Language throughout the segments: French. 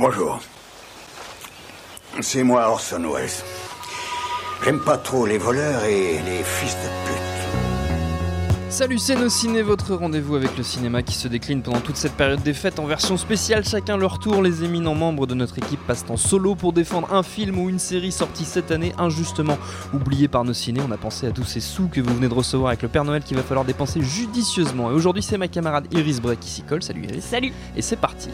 Bonjour. C'est moi Orson Welles. J'aime pas trop les voleurs et les fils de pute. Salut c'est nos ciné, votre rendez-vous avec le cinéma qui se décline pendant toute cette période des fêtes en version spéciale, chacun leur tour, les éminents membres de notre équipe passent en solo pour défendre un film ou une série sortie cette année injustement oublié par nos ciné, on a pensé à tous ces sous que vous venez de recevoir avec le Père Noël qu'il va falloir dépenser judicieusement et aujourd'hui c'est ma camarade Iris Bray qui s'y colle, salut Iris. Salut Et c'est parti.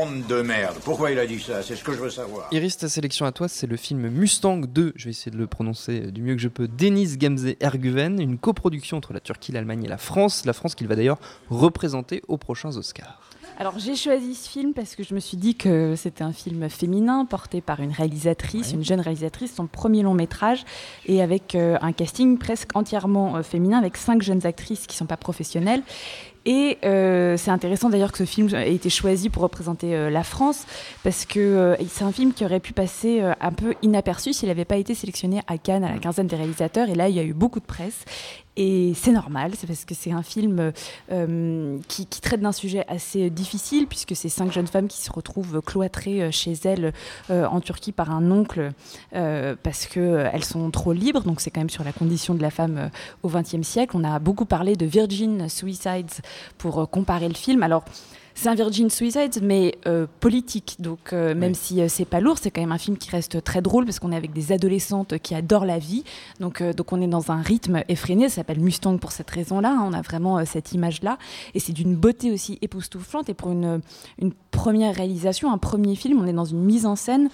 De merde. Pourquoi il a dit ça? C'est ce que je veux savoir. Iris, ta sélection à toi, c'est le film Mustang 2, je vais essayer de le prononcer du mieux que je peux, Denis Gamze Erguven, une coproduction entre la Turquie, l'Allemagne et la France, la France qu'il va d'ailleurs représenter aux prochains Oscars. Alors j'ai choisi ce film parce que je me suis dit que c'était un film féminin porté par une réalisatrice, une jeune réalisatrice, son premier long métrage, et avec euh, un casting presque entièrement euh, féminin, avec cinq jeunes actrices qui ne sont pas professionnelles. Et euh, c'est intéressant d'ailleurs que ce film ait été choisi pour représenter euh, la France, parce que euh, c'est un film qui aurait pu passer un peu inaperçu s'il n'avait pas été sélectionné à Cannes à la quinzaine des réalisateurs. Et là, il y a eu beaucoup de presse. Et c'est normal, c'est parce que c'est un film euh, qui, qui traite d'un sujet assez difficile, puisque c'est cinq jeunes femmes qui se retrouvent cloîtrées euh, chez elles euh, en Turquie par un oncle, euh, parce qu'elles sont trop libres. Donc c'est quand même sur la condition de la femme euh, au XXe siècle. On a beaucoup parlé de Virgin Suicides pour euh, comparer le film. Alors, c'est un Virgin Suicide, mais euh, politique. Donc, euh, même Oui. si euh, c'est pas lourd, c'est quand même un film qui reste très drôle parce qu'on est avec des adolescentes qui adorent la vie. Donc, euh, donc on est dans un rythme effréné. Ça s'appelle Mustang pour cette raison-là. hein. On a vraiment cette image-là. Et c'est d'une beauté aussi époustouflante. Et pour une, une première réalisation, un premier film, on est dans une mise en scène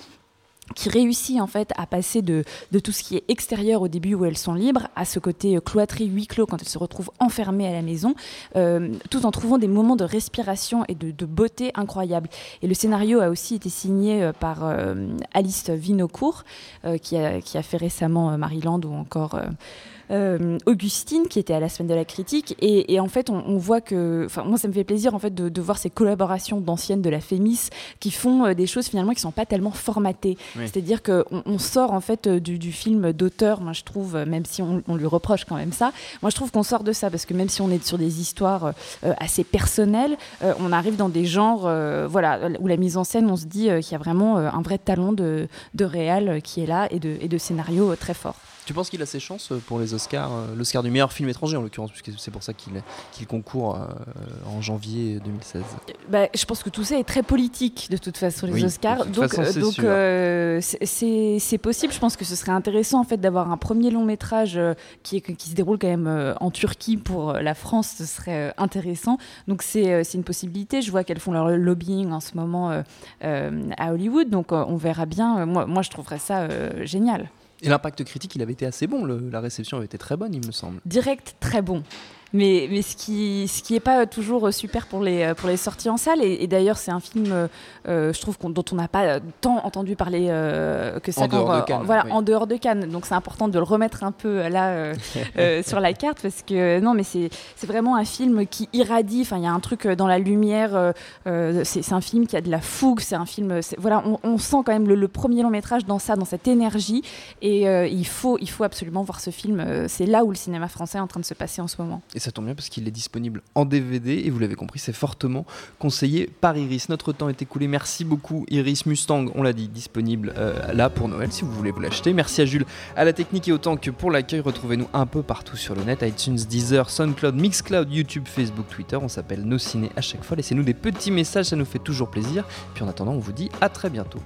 qui réussit en fait à passer de, tout ce qui est extérieur au début où elles sont libres à ce côté euh, cloîtré, huis clos quand elles se retrouvent enfermées à la maison, euh, tout en trouvant des moments de respiration et de, beauté incroyables. Et le scénario a aussi été signé euh, par euh, Alice Vinocourt, qui, a, fait récemment Maryland ou encore... Augustine qui était à la semaine de la critique et, en fait on, voit que enfin moi ça me fait plaisir en fait de, voir ces collaborations d'anciennes de la Fémis qui font des choses finalement qui sont pas tellement formatées C'est-à-dire que on, sort en fait euh, du, film d'auteur moi je trouve euh, même si on, lui reproche quand même ça. Moi je trouve qu'on sort de ça parce que même si on est sur des histoires euh, assez personnelles on arrive dans des genres voilà où la mise en scène on se dit qu'il y a vraiment un vrai talent de, de réal qui est là et de, scénario très fort Tu penses qu'il a ses chances pour les Oscars, euh, l'Oscar du meilleur film étranger en l'occurrence, puisque c'est pour ça qu'il concourt euh, en janvier 2016 Bah, je pense que tout ça est très politique de toute façon les Oui, Oscars. donc euh, c'est euh, possible. Je pense que ce serait intéressant en fait d'avoir un premier long métrage euh, qui, se déroule quand même euh, en Turquie pour euh, la France. Ce serait euh, intéressant. Donc c'est euh, une possibilité. Je vois qu'elles font leur lobbying en ce moment euh, euh, à Hollywood. Donc euh, on verra bien. Euh, Moi, moi je trouverais ça euh, génial. Et l'impact critique, il avait été assez bon, la réception avait été très bonne, il me semble. direct très bon. Mais, mais ce qui ce qui est pas toujours super pour les pour les sorties en salle et, et d'ailleurs c'est un film euh, euh, je trouve dont on n'a pas tant entendu parler euh, que ça En dehors de Cannes, voilà oui. en dehors de Cannes. Donc c'est important de le remettre un peu là sur la carte parce que non mais c'est c'est vraiment un film qui irradie. Enfin il y a un truc dans la lumière c'est un film qui a de la fougue c'est un film voilà on, on sent quand même le, le premier long métrage dans ça dans cette énergie. Et il faut il faut absolument voir ce film c'est là où le cinéma français est en train de se passer en ce moment. Et ça tombe bien parce qu'il est disponible en DVD et vous l'avez compris, c'est fortement conseillé par Iris. Notre temps est écoulé. Merci beaucoup Iris Mustang, on l'a dit, disponible euh, là pour Noël si vous voulez vous l'acheter. Merci à Jules, à la technique et autant que pour l'accueil. Retrouvez-nous un peu partout sur le net, iTunes, Deezer, SoundCloud, Mixcloud, YouTube, Facebook, Twitter. On s'appelle Nos Ciné à chaque fois. Laissez-nous des petits messages, ça nous fait toujours plaisir. Puis en attendant, on vous dit à très bientôt.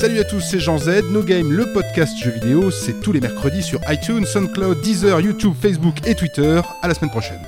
Salut à tous, c'est Jean Z. No Game, le podcast jeux vidéo, c'est tous les mercredis sur iTunes, SoundCloud, Deezer, YouTube, Facebook et Twitter. À la semaine prochaine.